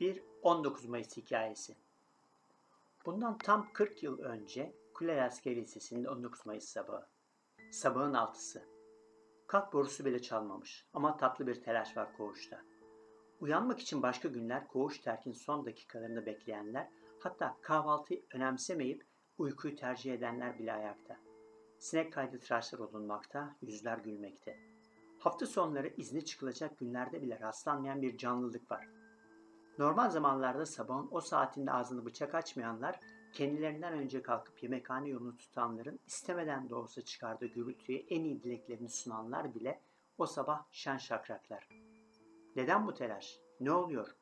Bir 19 Mayıs hikayesi. Bundan tam 40 yıl önce Kule Askeri Lisesi'nde 19 Mayıs sabahı. Sabahın altısı. Kalk borusu bile çalmamış ama tatlı bir telaş var koğuşta. Uyanmak için başka günler koğuş terkin son dakikalarında bekleyenler, hatta kahvaltıyı önemsemeyip uykuyu tercih edenler bile ayakta. Sinek kaydı tıraşlar olunmakta, yüzler gülmekte. Hafta sonları izni çıkılacak günlerde bile rastlanmayan bir canlılık var. Normal zamanlarda sabahın o saatinde ağzını bıçak açmayanlar, kendilerinden önce kalkıp yemekhane yolunu tutanların istemeden de olsa çıkardığı gürültüye en iyi dileklerini sunanlar bile o sabah şen şakraklar. Neden bu telaş? Ne oluyor?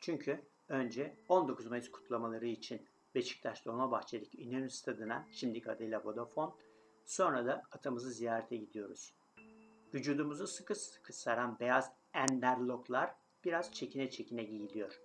Çünkü önce 19 Mayıs kutlamaları için Beşiktaş Dolmabahçe'deki İnönü Stadı'na şimdiki adıyla Vodafone, sonra da atamızı ziyarete gidiyoruz. Vücudumuzu sıkı sıkı saran beyaz enderloklar biraz çekine çekine giyiliyor.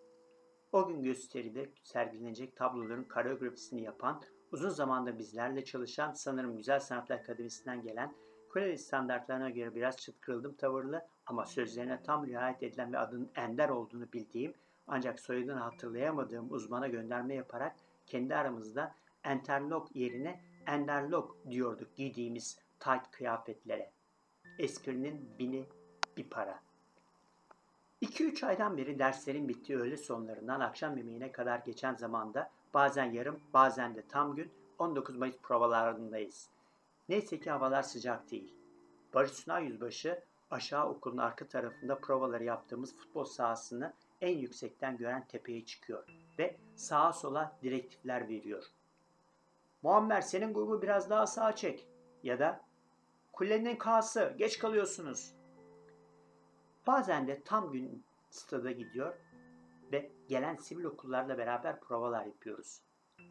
O gün gösteride sergilenecek tabloların koreografisini yapan, uzun zamanda bizlerle çalışan, sanırım Güzel Sanatlar Akademisi'nden gelen, Koleli standartlarına göre biraz çıtkırıldım tavırlı ama sözlerine tam riayet edilen ve adının Ender olduğunu bildiğim ancak soyadını hatırlayamadığım uzmana gönderme yaparak kendi aramızda enterlok yerine enderlok diyorduk giydiğimiz tight kıyafetlere. Esprinin bini bir para. 2-3 aydan beri derslerin bittiği öğle sonlarından akşam yemeğine kadar geçen zamanda bazen yarım bazen de tam gün 19 Mayıs provalarındayız. Neyse ki havalar sıcak değil. Barış Sunay Yüzbaşı aşağı okulun arka tarafında provaları yaptığımız futbol sahasını en yüksekten gören tepeye çıkıyor ve sağa sola direktifler veriyor. Muammer senin grubu biraz daha sağa çek ya da kulenin kası geç kalıyorsunuz Bazen de tam gün stada gidiyor ve gelen sivil okullarla beraber provalar yapıyoruz.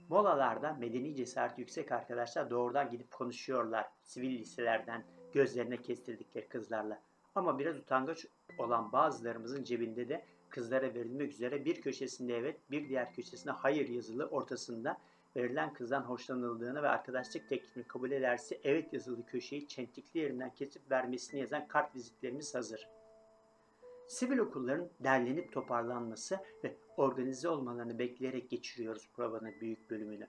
Molalarda medeni cesaret yüksek arkadaşlar doğrudan gidip konuşuyorlar sivil liselerden gözlerine kestirdikleri kızlarla. Ama biraz utangaç olan bazılarımızın cebinde de kızlara verilmek üzere bir köşesinde evet bir diğer köşesinde hayır yazılı ortasında verilen kızdan hoşlanıldığını ve arkadaşlık teklifini kabul ederse evet yazılı köşeyi çentikli yerinden kesip vermesini yazan kart vizitlerimiz hazır sivil okulların derlenip toparlanması ve organize olmalarını bekleyerek geçiriyoruz provanın büyük bölümünü.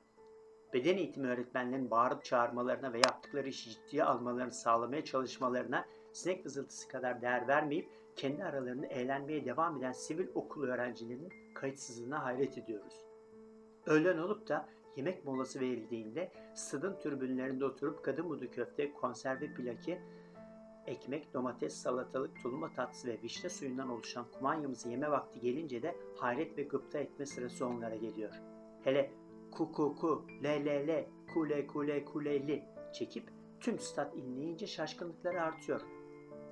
Beden eğitimi öğretmenlerin bağırıp çağırmalarına ve yaptıkları işi ciddiye almalarını sağlamaya çalışmalarına sinek vızıltısı kadar değer vermeyip kendi aralarında eğlenmeye devam eden sivil okul öğrencilerinin kayıtsızlığına hayret ediyoruz. Öğlen olup da yemek molası verildiğinde stadın türbünlerinde oturup kadın budu köfte, konserve plaki ekmek, domates, salatalık, tulumba tatlısı ve vişne suyundan oluşan kumanyamızı yeme vakti gelince de hayret ve gıpta etme sırası onlara geliyor. Hele ku ku ku, le le le, kule kule kuleli çekip tüm stat inleyince şaşkınlıkları artıyor.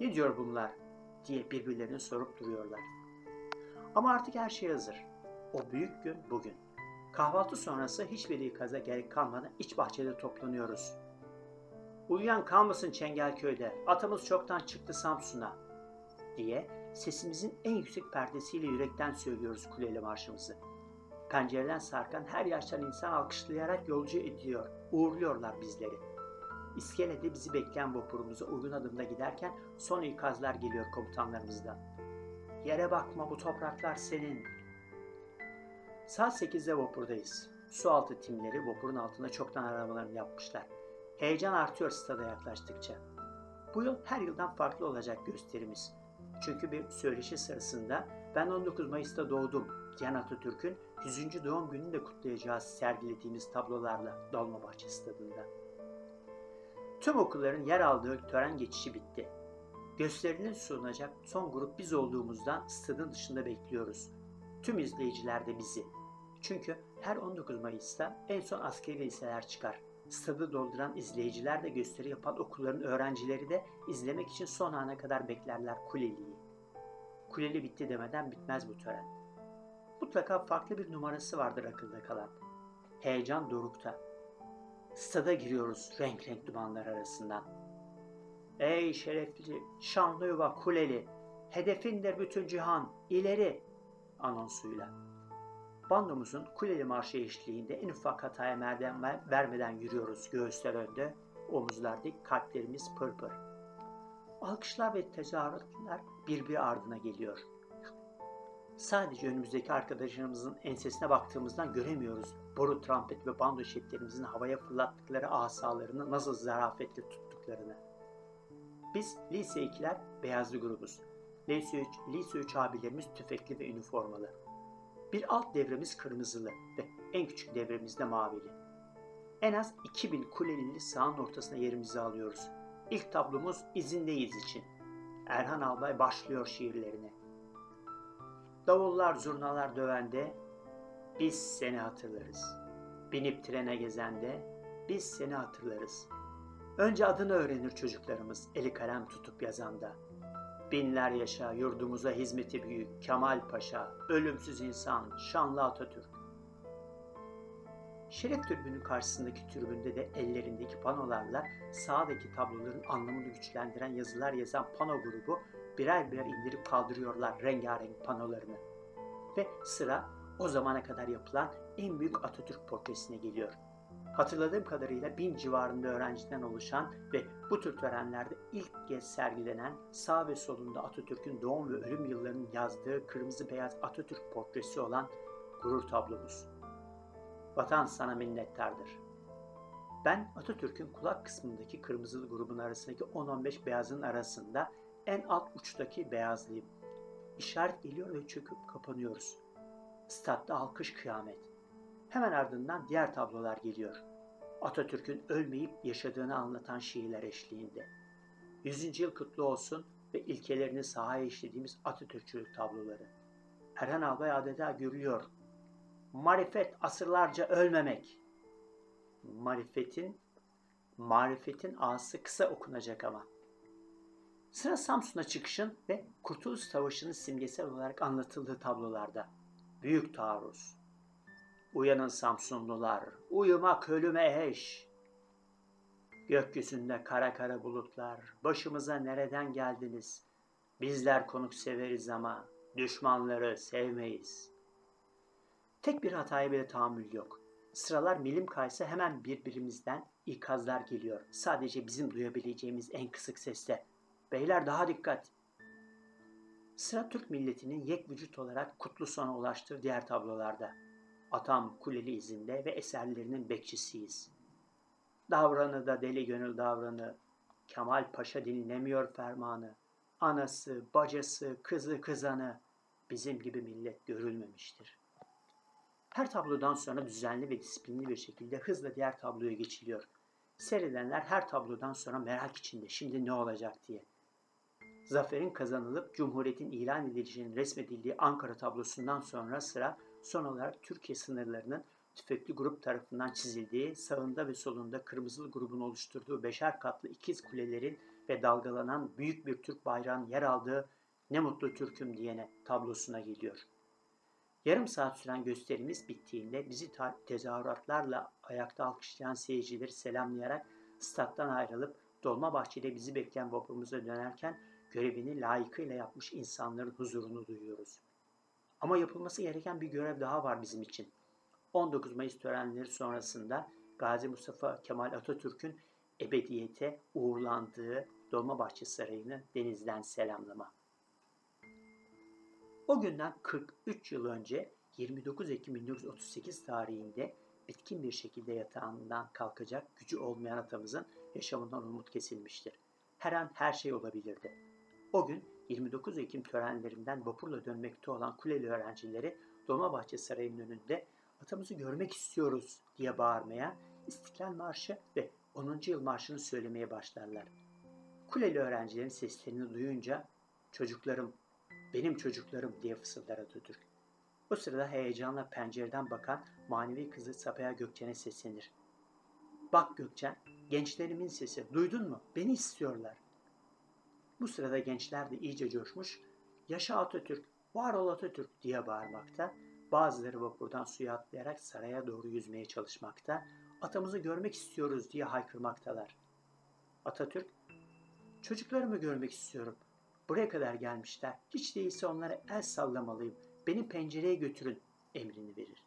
Ne diyor bunlar diye birbirlerine sorup duruyorlar. Ama artık her şey hazır. O büyük gün bugün. Kahvaltı sonrası hiçbir ikaza gerek kalmadan iç bahçede toplanıyoruz. Uyuyan kalmasın Çengelköy'de, atamız çoktan çıktı Samsun'a diye sesimizin en yüksek perdesiyle yürekten söylüyoruz kuleli marşımızı. Pencereden sarkan her yaştan insan alkışlayarak yolcu ediyor, uğurluyorlar bizleri. İskelede bizi bekleyen vapurumuza uygun adımda giderken son ikazlar geliyor komutanlarımızdan. Yere bakma bu topraklar senin. Saat 8'de vapurdayız. Sualtı timleri vapurun altında çoktan aramalarını yapmışlar. Heyecan artıyor stada yaklaştıkça. Bu yıl her yıldan farklı olacak gösterimiz. Çünkü bir söyleşi sırasında ben 19 Mayıs'ta doğdum diyen Atatürk'ün 100. doğum gününü de kutlayacağız sergilediğimiz tablolarla Dolmabahçe stadında. Tüm okulların yer aldığı tören geçişi bitti. Gösterinin sunacak son grup biz olduğumuzdan stadın dışında bekliyoruz. Tüm izleyiciler de bizi. Çünkü her 19 Mayıs'ta en son askeri liseler çıkar. Stadı dolduran izleyiciler de gösteri yapan okulların öğrencileri de izlemek için son ana kadar beklerler Kuleli'yi. Kuleli bitti demeden bitmez bu tören. Mutlaka farklı bir numarası vardır akılda kalan. Heyecan dorukta. Stada giriyoruz renk renk dumanlar arasından. Ey şerefli, şanlı yuva Kuleli, hedefindir bütün cihan, ileri anonsuyla. Bandomuzun kuleli marşı eşliğinde en ufak hataya merden vermeden yürüyoruz göğüsler önde, omuzlar dik, kalplerimiz pırpır. Alkışlar ve tezahüratlar birbiri ardına geliyor. Sadece önümüzdeki arkadaşlarımızın ensesine baktığımızdan göremiyoruz. Boru, trompet ve bando şeflerimizin havaya fırlattıkları asalarını nasıl zarafetle tuttuklarını. Biz lise 2'ler beyazlı grubuz. Lise 3, lise 3 abilerimiz tüfekli ve üniformalı. Bir alt devremiz kırmızılı ve en küçük devremiz de mavili. En az 2000 kulelili sahanın ortasına yerimizi alıyoruz. İlk tablomuz izindeyiz için. Erhan Albay başlıyor şiirlerine. Davullar, zurnalar dövende biz seni hatırlarız. Binip trene gezende biz seni hatırlarız. Önce adını öğrenir çocuklarımız eli kalem tutup yazanda. Binler yaşa yurdumuza hizmeti büyük Kemal Paşa, ölümsüz insan, şanlı Atatürk. Şeref türbünün karşısındaki türbünde de ellerindeki panolarla sağdaki tabloların anlamını güçlendiren yazılar yazan pano grubu birer birer indirip kaldırıyorlar rengarenk panolarını. Ve sıra o zamana kadar yapılan en büyük Atatürk portresine geliyor. Hatırladığım kadarıyla bin civarında öğrenciden oluşan ve bu tür törenlerde ilk kez sergilenen sağ ve solunda Atatürk'ün doğum ve ölüm yıllarının yazdığı kırmızı beyaz Atatürk portresi olan gurur tablomuz. Vatan sana minnettardır. Ben Atatürk'ün kulak kısmındaki kırmızılı grubun arasındaki 10-15 beyazın arasında en alt uçtaki beyazlıyım. İşaret geliyor ve çöküp kapanıyoruz. Statta alkış kıyamet. Hemen ardından diğer tablolar geliyor. Atatürk'ün ölmeyip yaşadığını anlatan şiirler eşliğinde. 100. yıl kutlu olsun ve ilkelerini sahaya işlediğimiz Atatürkçülük tabloları. Erhan Albay adeta görüyor. Marifet asırlarca ölmemek. Marifetin, marifetin ağası kısa okunacak ama. Sıra Samsun'a çıkışın ve Kurtuluş Savaşı'nın simgesel olarak anlatıldığı tablolarda. Büyük taarruz. Uyanın Samsunlular, uyumak ölüme eş. Gökyüzünde kara kara bulutlar, başımıza nereden geldiniz? Bizler konuk severiz ama düşmanları sevmeyiz. Tek bir hataya bile tahammül yok. Sıralar milim kaysa hemen birbirimizden ikazlar geliyor. Sadece bizim duyabileceğimiz en kısık sesle. Beyler daha dikkat. Sıra Türk milletinin yek vücut olarak kutlu sona ulaştığı diğer tablolarda. Atam kuleli izinde ve eserlerinin bekçisiyiz. Davranı da deli gönül davranı. Kemal Paşa dinlemiyor fermanı. Anası, bacası, kızı, kızanı. Bizim gibi millet görülmemiştir. Her tablodan sonra düzenli ve disiplinli bir şekilde hızla diğer tabloya geçiliyor. Seyredenler her tablodan sonra merak içinde şimdi ne olacak diye. Zaferin kazanılıp Cumhuriyet'in ilan edileceğinin resmedildiği Ankara tablosundan sonra sıra son olarak Türkiye sınırlarının tüfekli grup tarafından çizildiği, sağında ve solunda kırmızılı grubun oluşturduğu beşer katlı ikiz kulelerin ve dalgalanan büyük bir Türk bayrağının yer aldığı ne mutlu Türk'üm diyene tablosuna geliyor. Yarım saat süren gösterimiz bittiğinde bizi tezahüratlarla ayakta alkışlayan seyircileri selamlayarak stat'tan ayrılıp Dolmabahçe'de bizi bekleyen vapurumuza dönerken görevini layıkıyla yapmış insanların huzurunu duyuyoruz. Ama yapılması gereken bir görev daha var bizim için. 19 Mayıs törenleri sonrasında Gazi Mustafa Kemal Atatürk'ün ebediyete uğurlandığı Dolmabahçe Sarayı'nı denizden selamlama. O günden 43 yıl önce 29 Ekim 1938 tarihinde bitkin bir şekilde yatağından kalkacak gücü olmayan atamızın yaşamından umut kesilmiştir. Her an her şey olabilirdi. O gün 29 Ekim törenlerinden vapurla dönmekte olan Kuleli öğrencileri Dolmabahçe Sarayı'nın önünde atamızı görmek istiyoruz diye bağırmaya, İstiklal Marşı ve 10. Yıl Marşı'nı söylemeye başlarlar. Kuleli öğrencilerin seslerini duyunca çocuklarım, benim çocuklarım diye fısıldar Atatürk. O sırada heyecanla pencereden bakan manevi kızı Sabiha Gökçen'e seslenir. Bak Gökçen, gençlerimin sesi, duydun mu? Beni istiyorlar. Bu sırada gençler de iyice coşmuş, yaşa Atatürk, var ol Atatürk diye bağırmakta, bazıları vapurdan suya atlayarak saraya doğru yüzmeye çalışmakta, atamızı görmek istiyoruz diye haykırmaktalar. Atatürk, çocuklarımı görmek istiyorum. Buraya kadar gelmişler. Hiç değilse onlara el sallamalıyım. Beni pencereye götürün emrini verir.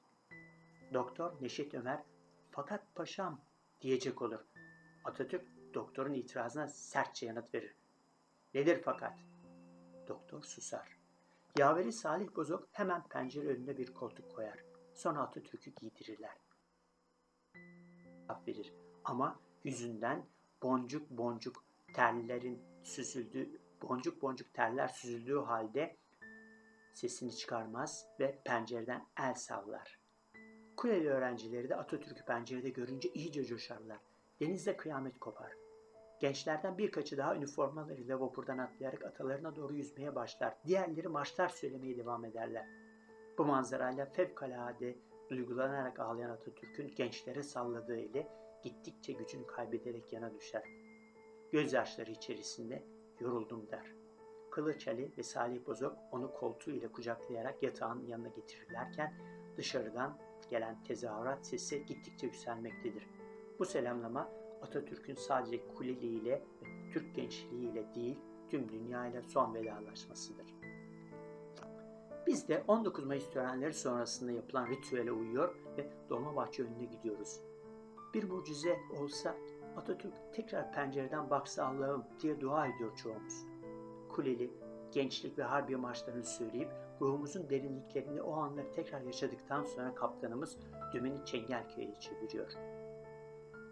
Doktor Neşet Ömer, fakat paşam diyecek olur. Atatürk doktorun itirazına sertçe yanıt verir. Nedir fakat? Doktor susar. Yaveri Salih Bozok hemen pencere önüne bir koltuk koyar. Sonra Atatürk'ü giydirirler. verir ama yüzünden boncuk boncuk terlerin süzüldüğü, boncuk boncuk terler süzüldüğü halde sesini çıkarmaz ve pencereden el sallar. Kuleli öğrencileri de Atatürk'ü pencerede görünce iyice coşarlar. Denizde kıyamet kopar. Gençlerden birkaçı daha üniformalarıyla vapurdan atlayarak atalarına doğru yüzmeye başlar. Diğerleri marşlar söylemeye devam ederler. Bu manzarayla fevkalade duygulanarak ağlayan Atatürk'ün gençlere salladığı eli gittikçe gücünü kaybederek yana düşer. Gözyaşları içerisinde yoruldum der. Kılıç Ali ve Salih Bozok onu koltuğu ile kucaklayarak yatağın yanına getirirlerken dışarıdan gelen tezahürat sesi gittikçe yükselmektedir. Bu selamlama Atatürk'ün sadece kuleliğiyle ve Türk gençliğiyle değil tüm dünyayla son vedalaşmasıdır. Biz de 19 Mayıs törenleri sonrasında yapılan ritüele uyuyor ve Dolmabahçe önüne gidiyoruz. Bir mucize olsa Atatürk tekrar pencereden baksa Allah'ım diye dua ediyor çoğumuz. Kuleli, gençlik ve harbiye marşlarını söyleyip ruhumuzun derinliklerinde o anları tekrar yaşadıktan sonra kaptanımız dümeni Çengelköy'e çeviriyor.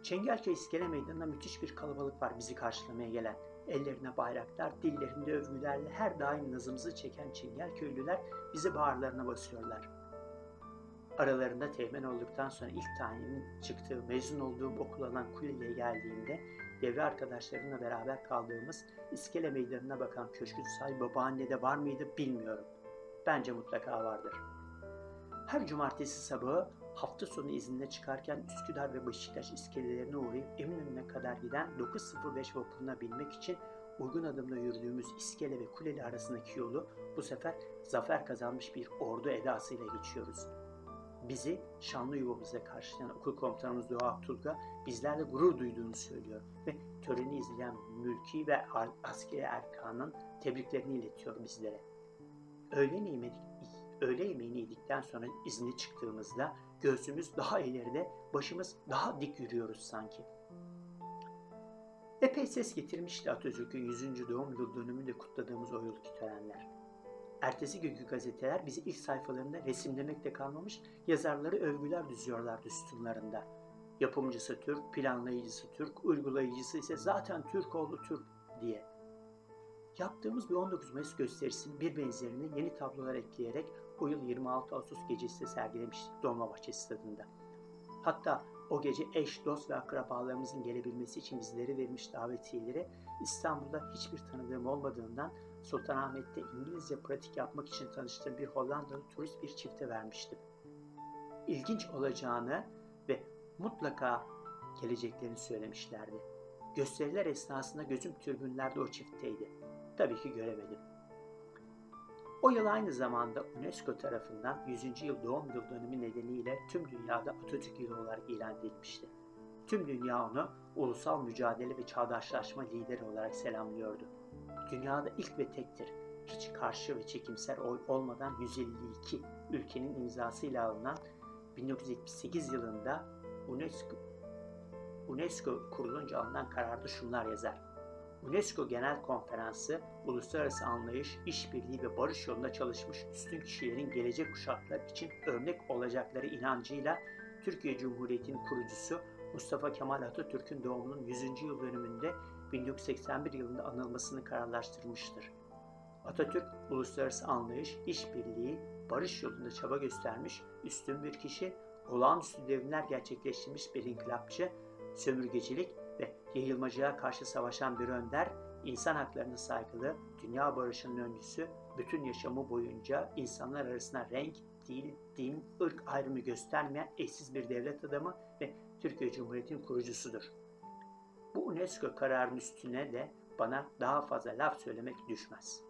Çengelköy İskele Meydanı'nda müthiş bir kalabalık var bizi karşılamaya gelen. Ellerine bayraklar, dillerinde övgülerle her daim nazımızı çeken Çengelköylüler bizi bağırlarına basıyorlar. Aralarında teğmen olduktan sonra ilk tayinin çıktığı, mezun olduğum okul olan Kuleli'ye geldiğimde devre arkadaşlarımla beraber kaldığımız İskele Meydanı'na bakan köşkün sahibi babaannede var mıydı bilmiyorum. Bence mutlaka vardır. Her cumartesi sabahı hafta sonu iznine çıkarken Üsküdar ve Beşiktaş iskelelerine uğrayıp Eminönü'ne kadar giden 905 vapuruna binmek için uygun adımla yürüdüğümüz iskele ve kuleli arasındaki yolu bu sefer zafer kazanmış bir ordu edasıyla geçiyoruz. Bizi şanlı yuvamıza karşılayan okul komutanımız Doğa Aktulga bizlerle gurur duyduğunu söylüyor ve töreni izleyen mülki ve askeri erkanın tebriklerini iletiyor bizlere. Öğlen yemeği, öğle yemeğini yedikten sonra izne çıktığımızda göğsümüz daha ileride, başımız daha dik yürüyoruz sanki. Epey ses getirmişti Atatürk'ün 100. doğum yıl dönümünde kutladığımız o yılki törenler. Ertesi günkü gazeteler bizi ilk sayfalarında resimlemekle kalmamış, yazarları övgüler düzüyorlardı sütunlarında. Yapımcısı Türk, planlayıcısı Türk, uygulayıcısı ise zaten Türk oldu Türk diye. Yaptığımız bir 19 Mayıs gösterisinin bir benzerini yeni tablolar ekleyerek o yıl 26 Ağustos gecesi de sergilemiştik Dolmabahçe Stadı'nda. Hatta o gece eş, dost ve akrabalarımızın gelebilmesi için bizlere vermiş davetiyeleri İstanbul'da hiçbir tanıdığım olmadığından Sultanahmet'te İngilizce pratik yapmak için tanıştığım bir Hollandalı turist bir çifte vermiştim. İlginç olacağını ve mutlaka geleceklerini söylemişlerdi. Gösteriler esnasında gözüm türbünlerde o çiftteydi. Tabii ki göremedim. O yıl aynı zamanda UNESCO tarafından 100. yıl doğum yıl dönümü nedeniyle tüm dünyada Atatürk yılı olarak ilan edilmişti. Tüm dünya onu ulusal mücadele ve çağdaşlaşma lideri olarak selamlıyordu. Dünyada ilk ve tektir. Hiç karşı ve çekimser oy olmadan 152 ülkenin imzasıyla alınan 1978 yılında UNESCO, UNESCO kurulunca alınan kararda şunlar yazar. UNESCO Genel Konferansı, uluslararası anlayış, işbirliği ve barış yolunda çalışmış üstün kişilerin gelecek kuşaklar için örnek olacakları inancıyla Türkiye Cumhuriyeti'nin kurucusu Mustafa Kemal Atatürk'ün doğumunun 100. yıl dönümünde 1981 yılında anılmasını kararlaştırmıştır. Atatürk, uluslararası anlayış, işbirliği, barış yolunda çaba göstermiş üstün bir kişi, olağanüstü devrimler gerçekleştirmiş bir inkılapçı, sömürgecilik ve yayılmacıya karşı savaşan bir önder, insan haklarına saygılı, dünya barışının öncüsü, bütün yaşamı boyunca insanlar arasında renk, dil, din, ırk ayrımı göstermeyen eşsiz bir devlet adamı ve Türkiye Cumhuriyeti'nin kurucusudur. Bu UNESCO kararının üstüne de bana daha fazla laf söylemek düşmez.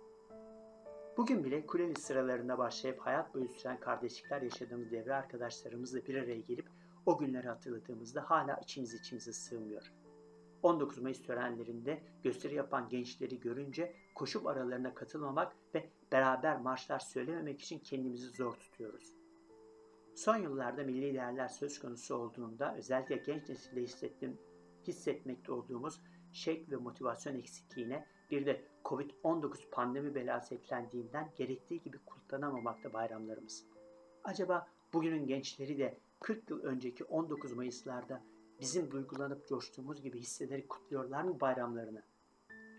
Bugün bile Kuleli sıralarında başlayıp hayat boyu süren kardeşlikler yaşadığımız devre arkadaşlarımızla bir araya gelip o günleri hatırladığımızda hala içimiz içimize sığmıyor. 19 Mayıs törenlerinde gösteri yapan gençleri görünce koşup aralarına katılmamak ve beraber marşlar söylememek için kendimizi zor tutuyoruz. Son yıllarda milli değerler söz konusu olduğunda özellikle genç nesilde hissettim, hissetmekte olduğumuz şek ve motivasyon eksikliğine bir de Covid-19 pandemi belası eklendiğinden gerektiği gibi kutlanamamakta bayramlarımız. Acaba bugünün gençleri de 40 yıl önceki 19 Mayıs'larda bizim duygulanıp coştuğumuz gibi hissederek kutluyorlar mı bayramlarını?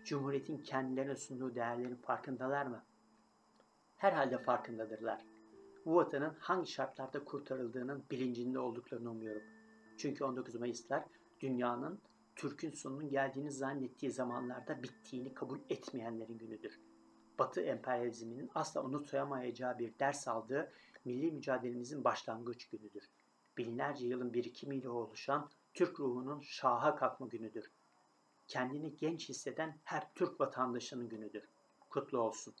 Cumhuriyetin kendilerine sunduğu değerlerin farkındalar mı? Herhalde farkındadırlar. Bu vatanın hangi şartlarda kurtarıldığının bilincinde olduklarını umuyorum. Çünkü 19 Mayıslar dünyanın Türk'ün sonunun geldiğini zannettiği zamanlarda bittiğini kabul etmeyenlerin günüdür. Batı emperyalizminin asla unutamayacağı bir ders aldığı milli mücadelemizin başlangıç günüdür. Binlerce yılın birikimiyle oluşan Türk ruhunun şaha kalkma günüdür. Kendini genç hisseden her Türk vatandaşının günüdür. Kutlu olsun.